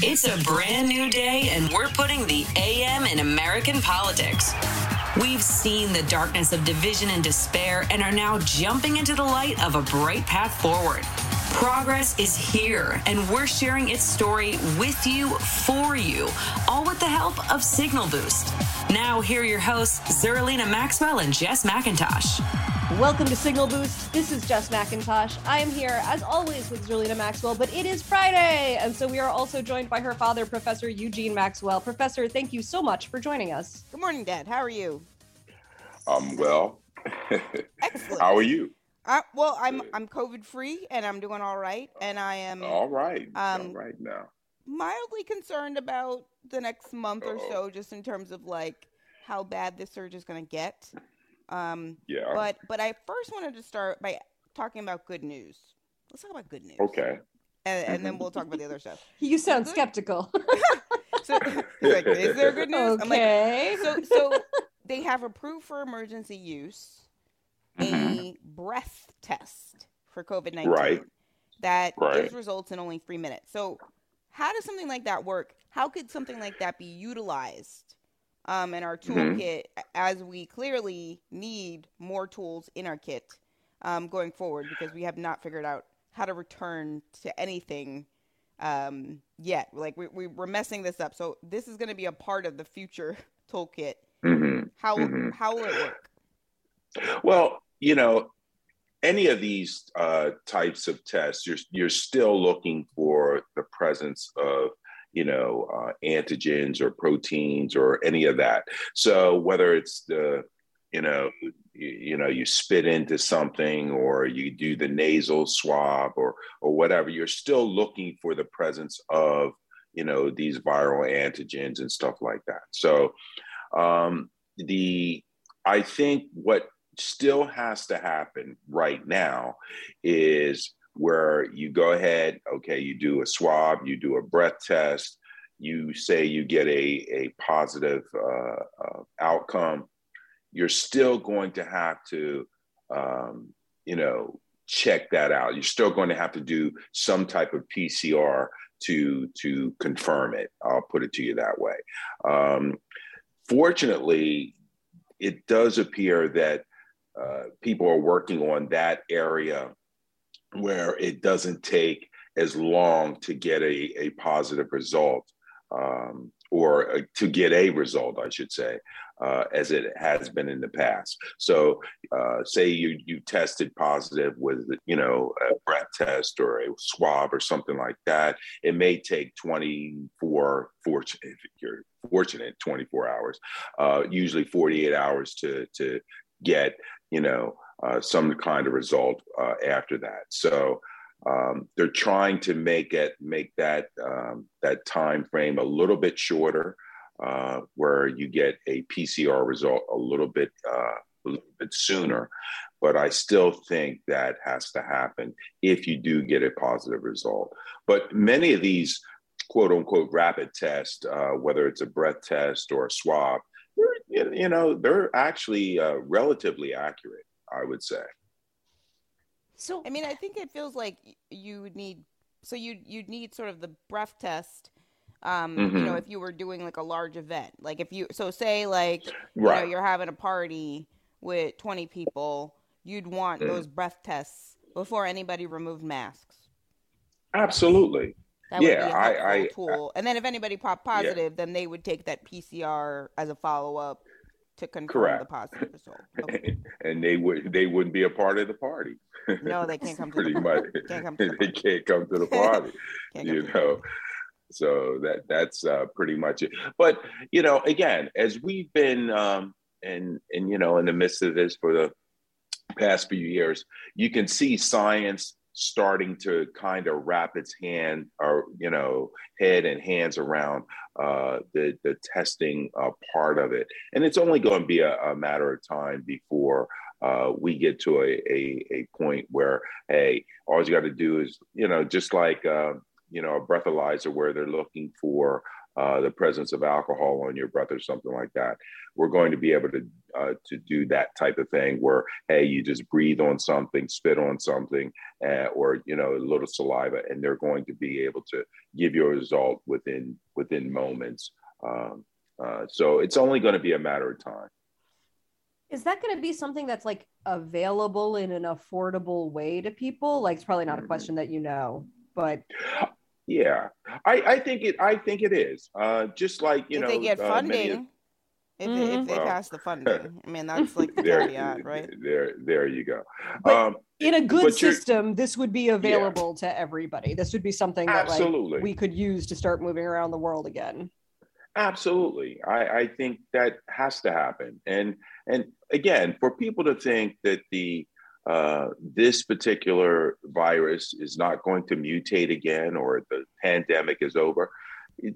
It's a brand new day, and we're putting the AM in American politics. We've seen the darkness of division and despair and are now jumping into the light of a bright path forward. Progress is here, and we're sharing its story with you, for you, all with the help of Signal Boost. Now, here are your hosts, Zerlina Maxwell and Jess McIntosh. Welcome to Signal Boost. This is Jess McIntosh. I am here, as always, with Zerlina Maxwell, but it is Friday, and so we are also joined by her father, Professor Eugene Maxwell. Professor, thank you so much for joining us. Good morning, Dad. How are you? I'm well. Excellent. How are you? Uh, well, I'm I'm COVID free and I'm doing all right, and I am All right. Um, all right now. mildly concerned about the next month or Uh-oh. so, just in terms of like how bad this surge is going to get. Um, Yeah. but but I first wanted to start by talking about good news. Let's talk about good news. okay. and, and then we'll talk about the other stuff. You sound Good. skeptical. So, like, is there good news? I'm like, okay. so so they have approved for emergency use a Mhm. breath test for COVID nineteen Right. that Right. gives results in only three minutes. So how does something like that work? How could something like that be utilized um, in our Mhm. toolkit as we clearly need more tools in our kit um, going forward because we have not figured out how to return to anything um, yet. Like we, we we're messing this up. So this is going to be a part of the future toolkit. hmm How Mhm. how will it work? Well, you know, any of these uh, types of tests, you're you're still looking for the presence of you know uh, antigens or proteins or any of that. So whether it's the you know you, you know you spit into something or you do the nasal swab or or whatever, you're still looking for the presence of you know these viral antigens and stuff like that. So um, the I think what still has to happen right now is where you go ahead, okay, you do a swab, you do a breath test, you say you get a, a positive uh, uh, outcome, you're still going to have to, um, you know, check that out. You're still going to have to do some type of PCR to to confirm it. I'll put it to you that way. Um, fortunately, it does appear that uh, people are working on that area where it doesn't take as long to get a, a positive result um, or uh, to get a result, I should say, uh, as it has been in the past. So, uh, say you you tested positive with you know a breath test or a swab or something like that. It may take 24 fortunate if you're fortunate 24 hours, uh, usually 48 hours to to get you know uh, some kind of result uh, after that. So um, they're trying to make it make that um, that time frame a little bit shorter, uh, where you get a PCR result a little bit uh, a little bit sooner. But I still think that has to happen if you do get a positive result. But many of these quote unquote rapid tests, uh, whether it's a breath test or a swab, they're, you know, they're actually uh, relatively accurate, I would say. so I mean, I think it feels like you would need so you you'd need sort of the breath test. Um, you know, if you were doing like a large event, like if you so say like you know, you're having a party with 20 people, you'd want Mm. those breath tests before anybody removed masks. Absolutely. That would Yeah, be a I- helpful I- and then if anybody popped positive, then they would take that PCR as a follow up to confirm the positive result. Okay. and they would they wouldn't be a part of the party. No, they can't come to Pretty the much. Can't come to the they can't come to the party. You know. So that that's uh, pretty much it. But you know, again, as we've been um, and and you know in the midst of this for the past few years, you can see science starting to kind of wrap its hand or you know head and hands around uh, the the testing uh, part of it, and it's only going to be a, a matter of time before uh, we get to a, a a point where hey, all you got to do is you know just like uh, you know a breathalyzer where they're looking for uh, the presence of alcohol on your breath or something like that. We're going to be able to uh, to do that type of thing where hey, you just breathe on something, spit on something, uh, or you know a little saliva, and they're going to be able to give you a result within within moments. Um, uh, so it's only going to be a matter of time. Is that going to be something that's like available in an affordable way to people? Like, it's probably not a mm-hmm. question that you know, but yeah, I, I think it. I think it is. Uh, just like you know, if know, they get uh, funding. Of, if, mm-hmm. they, if they well, pass the funding, I mean that's like the there, caveat, right? There, there you go. But um, in a good system, this would be available yeah. to everybody. This would be something that Absolutely. like we could use to start moving around the world again. Absolutely, I, I think that has to happen. And and again, for people to think that the uh, this particular virus is not going to mutate again or the pandemic is over.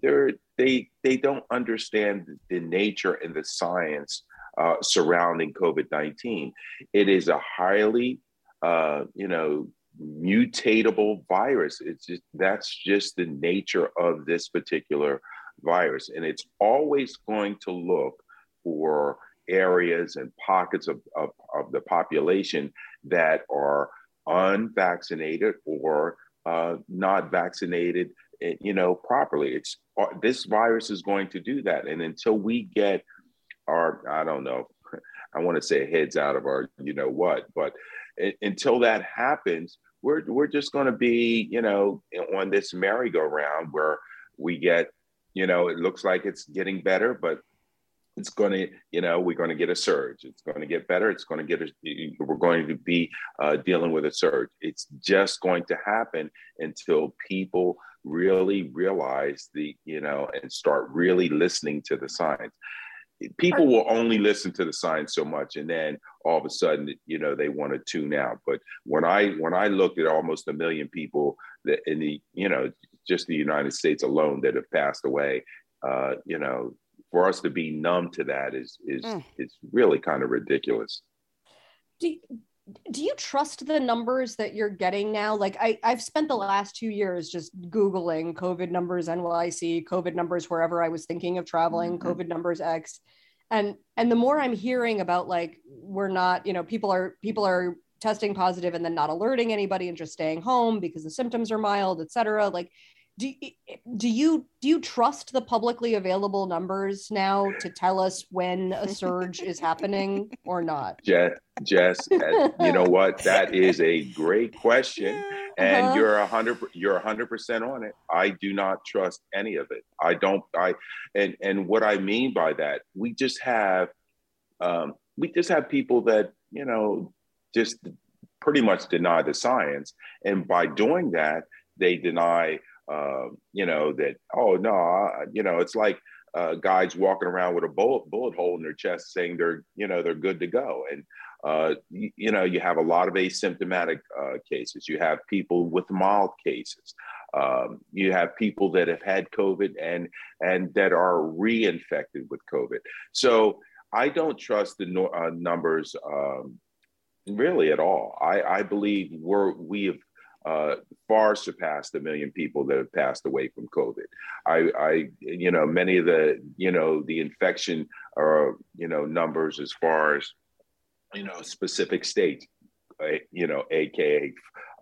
They're, they they don't understand the nature and the science uh, surrounding COVID nineteen. It is a highly uh, you know mutatable virus. It's just that's just the nature of this particular virus, and it's always going to look for areas and pockets of, of, of the population that are unvaccinated or uh, not vaccinated eh, you know properly. It's uh, this virus is going to do that. And until we get our i don't know i want to say heads out of our you know what but until that happens we're we're just going to be you know on this merry-go-round where we get you know it looks like it's getting better but it's going to, you know, we're going to get a surge. It's going to get better. It's going to get, a, we're going to be uh, dealing with a surge. It's just going to happen until people really realize the, you know, and start really listening to the signs. People will only listen to the signs so much, and then all of a sudden, you know, they want to tune out. But when I when I looked at almost a million people that in the, you know, just the United States alone that have passed away, uh, you know, for us to be numb to that is is mm. it's really kind of ridiculous. Do, do you trust the numbers that you're getting now? Like I, I've spent the last two years just Googling COVID numbers NYC, COVID numbers wherever I was thinking of traveling, mm-hmm. COVID numbers X. And and the more I'm hearing about like we're not, you know, people are people are testing positive and then not alerting anybody and just staying home because the symptoms are mild, et cetera. Like do, do you do you trust the publicly available numbers now to tell us when a surge is happening or not? Jess jess you know what? That is a great question and uh-huh. you're a hundred you're a hundred percent on it. I do not trust any of it. I don't i and and what i mean by that we just have um, we just have people that you know just pretty much deny the science and by doing that they deny uh, you know, that, oh, no, you know, it's like uh, guys walking around with a bullet, bullet hole in their chest saying they're, you know, they're good to go. And, uh, you, you, know, you have a lot of asymptomatic uh, cases. You have people with mild cases. Um, you have people that have had COVID and and that are reinfected with COVID. So I don't trust the no, uh, numbers um, really at all. I, I believe we're we have uh, far surpassed a million people that have passed away from COVID. I, I, you know, many of the, you know, the infection or, you know, numbers as far as, you know, specific states, uh, you know, AKA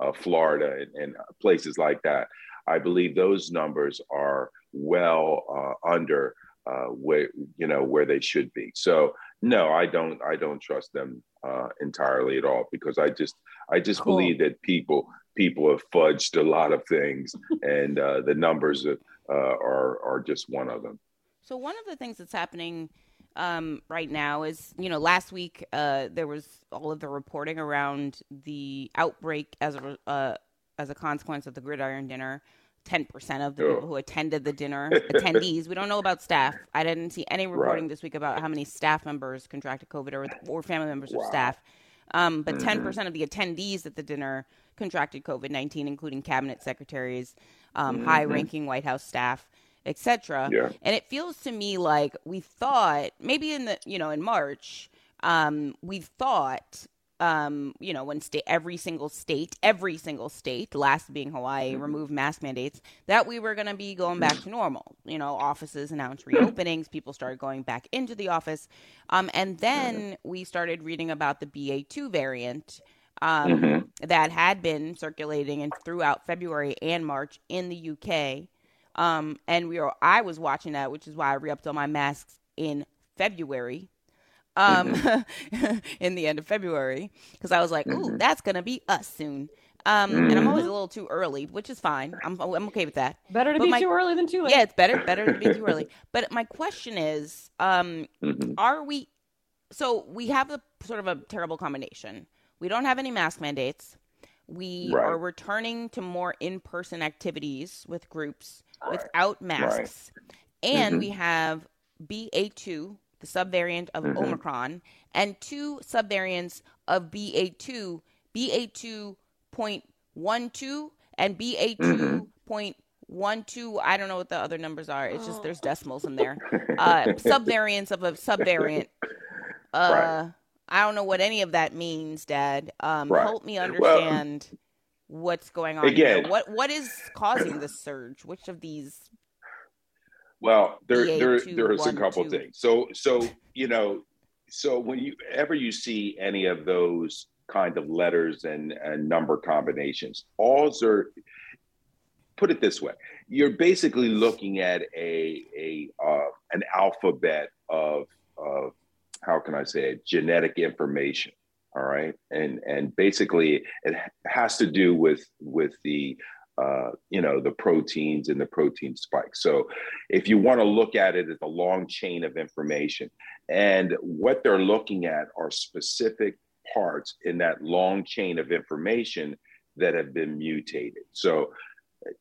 uh, Florida and, and, places like that. I believe those numbers are well uh, under uh, where, you know, where they should be. So no, I don't, I don't trust them uh, entirely at all because I just, I just cool. believe that people people have fudged a lot of things, and uh, the numbers uh, are are just one of them. So one of the things that's happening um, right now is, you know, last week uh, there was all of the reporting around the outbreak as a uh, as a consequence of the gridiron dinner. Ten percent of the oh. people who attended the dinner, attendees. We don't know about staff. I didn't see any reporting right. this week about how many staff members contracted COVID or, or family members wow. of staff. Um, but 10% mm-hmm. of the attendees at the dinner contracted COVID 19, including cabinet secretaries, um, mm-hmm. high ranking White House staff, etc. Yeah. And it feels to me like we thought maybe in the, you know, in March, um, we thought um, you know, when state every single state, every single state, last being Hawaii, Mm-hmm. removed mask mandates, that we were going to be going back to normal. You know, offices announced reopenings, people started going back into the office, um, and then we started reading about the BA two variant. Um, Mhm. That had been circulating and throughout February and March in the UK, um, and we were I was watching that, which is why I re-upped all my masks in February um in the end of February because I was like, "Ooh, Mhm. that's going to be us soon." Um and I'm always Mhm. a little too early, which is fine. I'm I'm okay with that. Better to But be my- too early than too late. Yeah, it's better better to be too early. But my question is, um Mhm. are we so we have a sort of a terrible combination. We don't have any mask mandates. We Right. are returning to more in-person activities with groups without masks. And Mhm. we have BA2, the subvariant of Mhm. Omicron, and two subvariants of BA2, BA2.12 and BA2.12. I don't know what the other numbers are. It's just there's decimals in there. Uh, subvariants of a subvariant. Uh, Right. I don't know what any of that means, Dad. Um, Right. Help me Well, understand what's going on here. What what is causing this surge? Which of these? Well, there, BA there, two, there's a couple two. things. So, so you know, so when you ever you see any of those kind of letters and and number combinations, all are put it this way: you're basically looking at a a uh, an alphabet of of how can I say it, genetic information. All right, and and basically it has to do with with the uh, you know the proteins and the protein spikes. So if you want to look at it as a long chain of information, and what they're looking at are specific parts in that long chain of information that have been mutated. So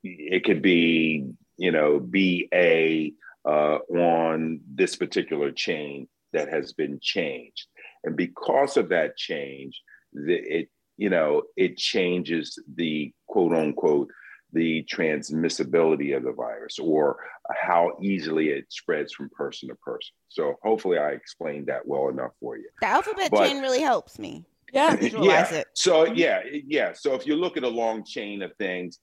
it could be you know BA uh, on this particular chain that has been changed, and because of that change, the, it you know it changes the quote unquote the transmissibility of the virus or how easily it spreads from person to person. So hopefully I explained that well enough for you. The alphabet But- chain really helps me Yeah. visualize it. So yeah, yeah. So if you look at a long chain of things,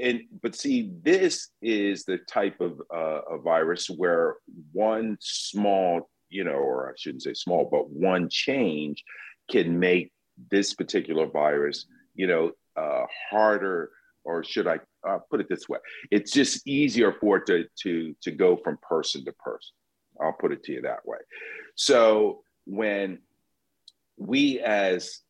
and but see, this is the type of uh, a virus where one small, you know, or I shouldn't say small, but one change can make this particular virus, you know, uh, harder, or should I uh, put it this way? It's just easier for it to to to go from person to person. I'll put it to you that way. So when we as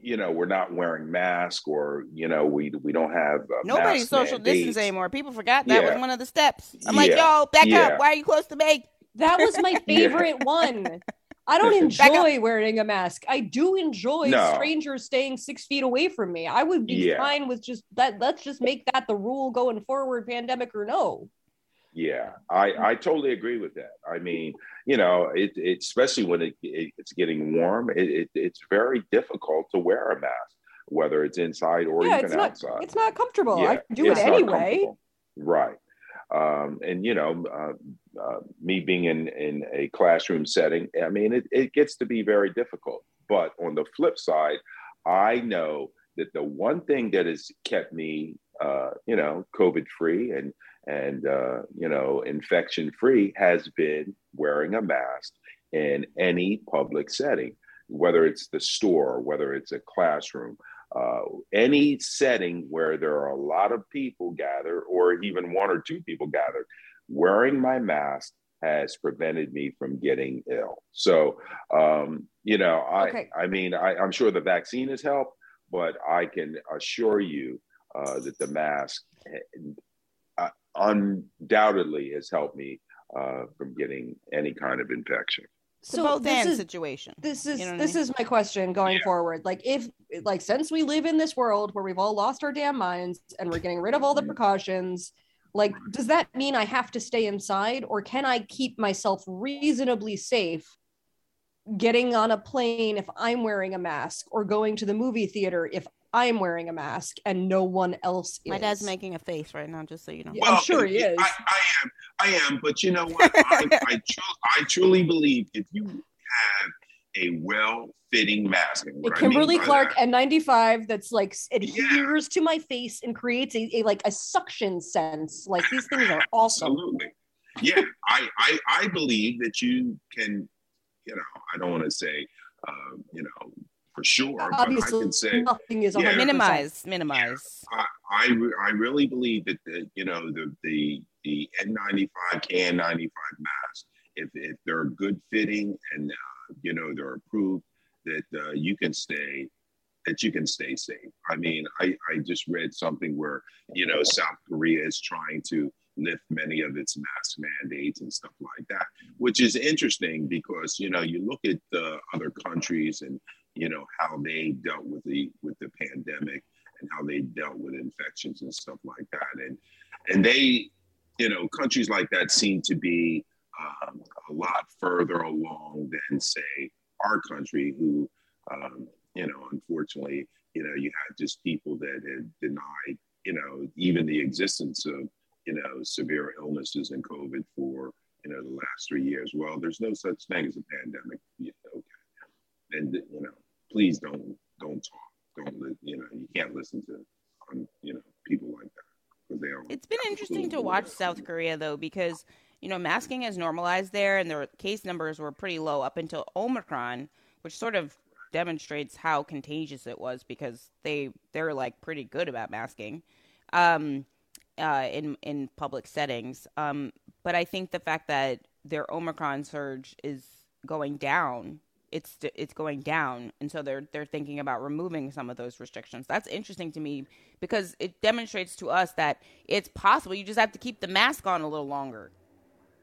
you know we're not wearing masks or you know we we don't have uh, Nobody's social mandates. distance anymore. People forgot that was one of the steps. I'm like, yo, back Yeah. up. Why are you close to me? That was my favorite one. I don't enjoy wearing a mask. I do enjoy No. strangers staying six feet away from me. I would be Yeah. fine with just that. Let's just make that the rule going forward, pandemic or no. Yeah, I, I totally agree with that. I mean, you know, it, it especially when it, it it's getting warm, it, it, it's very difficult to wear a mask, whether it's inside or yeah, even it's not. outside. It's not comfortable. I Yeah, do it anyway. Right. Um, and you know, uh, uh, me being in in a classroom setting, I mean, it, it gets to be very difficult. But on the flip side, I know that the one thing that has kept me, uh, you know, COVID free and and uh, you know, infection free has been wearing a mask in any public setting, whether it's the store, whether it's a classroom, uh, any setting where there are a lot of people gathered or even one or two people gathered, wearing my mask has prevented me from getting ill. So, um, you know, I, Okay. I mean, I, I'm sure the vaccine has helped, but I can assure you uh, that the mask uh, undoubtedly has helped me uh, from getting any kind of infection. So both this is situation. this is You know what I this mean? is my question going Yeah. forward. Like if like since we live in this world where we've all lost our damn minds and we're getting rid of all the Mhm. precautions, like does that mean I have to stay inside or can I keep myself reasonably safe getting on a plane if I'm wearing a mask or going to the movie theater if I'm wearing a mask and no one else is? My dad's making a face right now, just so you know. Yeah. I'm sure he is. I, I am. I am. But you know what? I, I, tru- I truly believe if you have a well-fitting mask. And what I Kimberly mean Clark that- N95 that's like s- adheres to my face and creates a, a like a suction sense. Like these things are awesome. Absolutely. Yeah, I, I I believe that you can, you know, I don't want to say, uh, you know, for sure, but I Obviously, can say nothing is Yeah. 100%. minimize, minimize. I I, re- I really believe that the you know the the the N95 KN95 masks, if if they're good fitting and uh, you know they're approved, that uh, you can stay that you can stay safe. I mean, I I just read something where you know South Korea is trying to lift many of its mask mandates and stuff like that, which is interesting because you know you look at the other countries and you know how they dealt with the with the pandemic and how they dealt with infections and stuff like that. And and they, you know, countries like that seem to be um, a lot further along than say our country, who, um, you know, unfortunately, you know, you had just people that had denied, you know, even the existence of, you know, severe illnesses and COVID for, you know, the last three years. Well, there's no such thing as a pandemic. You know, okay. And you know, please don't don't talk don't you know you can't listen to um, you know people like that because they are It's been interesting to watch. South Korea though because you know masking has normalized there and their case numbers were pretty low up until Omicron, which sort of demonstrates how contagious it was because they they're like pretty good about masking um, uh, in in public settings. Um, but I think the fact that their Omicron surge is going down. It's it's going down, and so they're they're thinking about removing some of those restrictions. That's interesting to me because it demonstrates to us that it's possible. You just have to keep the mask on a little longer.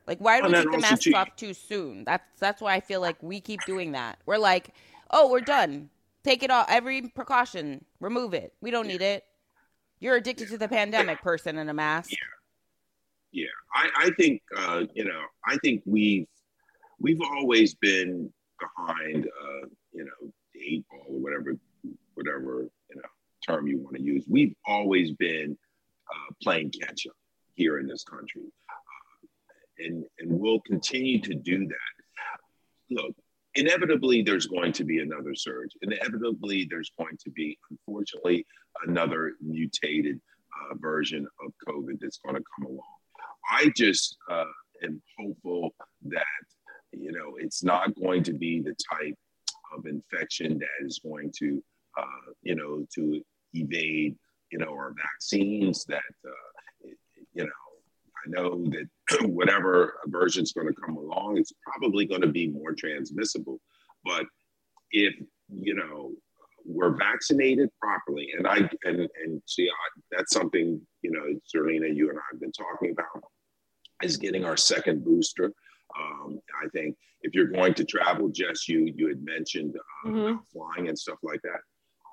Like, why do we take the masks off too soon? That's that's why I feel like we keep doing that. We're like, oh, we're done. Take it off. Every precaution, remove it. We don't need it. You're addicted to the pandemic, person in a mask. yeah yeah. i i think uh you know i think we've we've always been behind uh you know the eight ball or whatever whatever you know term you want to use we've always been uh playing catch up here in this country and and we'll continue to do that look inevitably there's going to be another surge inevitably there's going to be unfortunately another mutated uh, version of covid that's going to come along I just uh, am hopeful that you know it's not going to be the type of infection that is going to uh, you know to evade you know our vaccines. That uh, you know know that whatever version is going to come along, it's probably going to be more transmissible. But if you know we're vaccinated properly, and I and and see I, that's something you know, Zerlina, you and I have been talking about is getting our second booster. Um, I think if you're going to travel, Jess, you you had mentioned uh, Mhm. flying and stuff like that.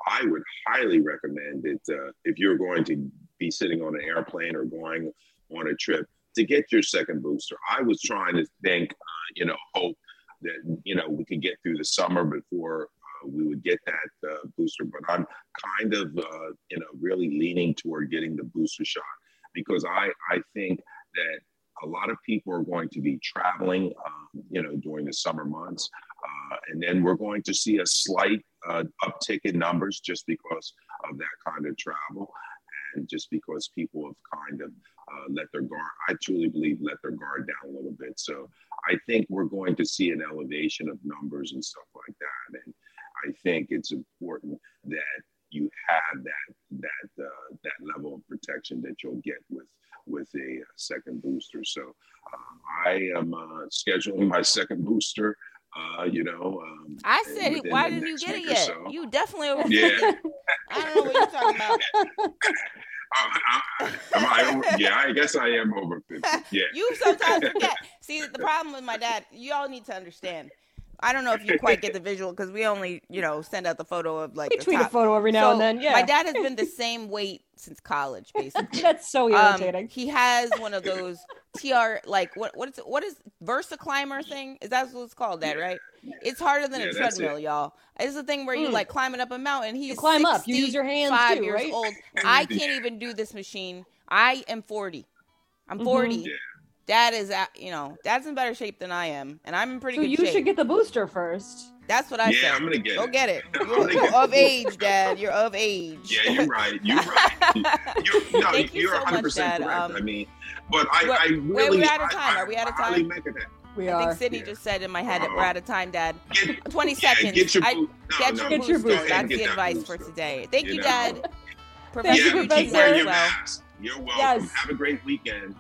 I would highly recommend it uh, if you're going to be sitting on an airplane or going on a trip to get your second booster. I was trying to think, uh, you know, hope that you know we could get through the summer before uh, we would get that uh, booster. But I'm kind of uh, you know really leaning toward getting the booster shot because I I think that a lot of people are going to be traveling, um, you know, during the summer months, uh, and then we're going to see a slight uh, uptick in numbers just because of that kind of travel, and just because people have kind of uh, let their guard. I truly believe let their guard down a little bit. So I think we're going to see an elevation of numbers and stuff like that, and I think it's important that you have that that uh, that level of protection that you'll get with with a second booster. So um, I am uh, scheduling my second booster. Uh, you know, um, I said it. Why didn't you get it yet? so. You definitely. Over- Yeah. I don't know what you're talking about. I, I, I yeah, I guess I am over 50. Yeah. You sometimes forget. See, the problem with my dad, you all need to understand. I don't know if you quite get the visual because we only, you know, send out the photo of like We the tweet a photo every now So, and then. Yeah. My dad has been the same weight since college, basically. That's so Um, irritating. he has one of those TR like what what is what is VersaClimber thing? Is that what it's called? That right? It's harder than Yeah, a that's treadmill, y'all. It's the thing where you Mm. like climbing up a mountain. He's You climb up. You use your hands Five too, years right? old. I can't even do this machine. I am forty. I'm Mhm. 40 Yeah. Dad is at you know Dad's in better shape than I am, and I'm in pretty So good you shape. You should get the booster first. That's what I Yeah, said. I'm gonna get it. Go it. get it. You're, you're get of age, Dad. You're of age. Yeah, you're right. You're right. You're, no, Thank you you're so 100 much, percent Dad. correct. Um, I mean, but I, we're- I wait, really, we're out of time. I- Are we out of time? We I are. think Sydney Yeah. just said in my head that Uh-oh. we're out of time, Dad. Get, 20 yeah, seconds. Get your, I- no, Get no, your Get your booster. booster. That's Get the that advice for today. Thank you, know? Dad. Thank Professor you, yeah, keep wearing your Professor. Mask. You're welcome. Yes. Have a great weekend.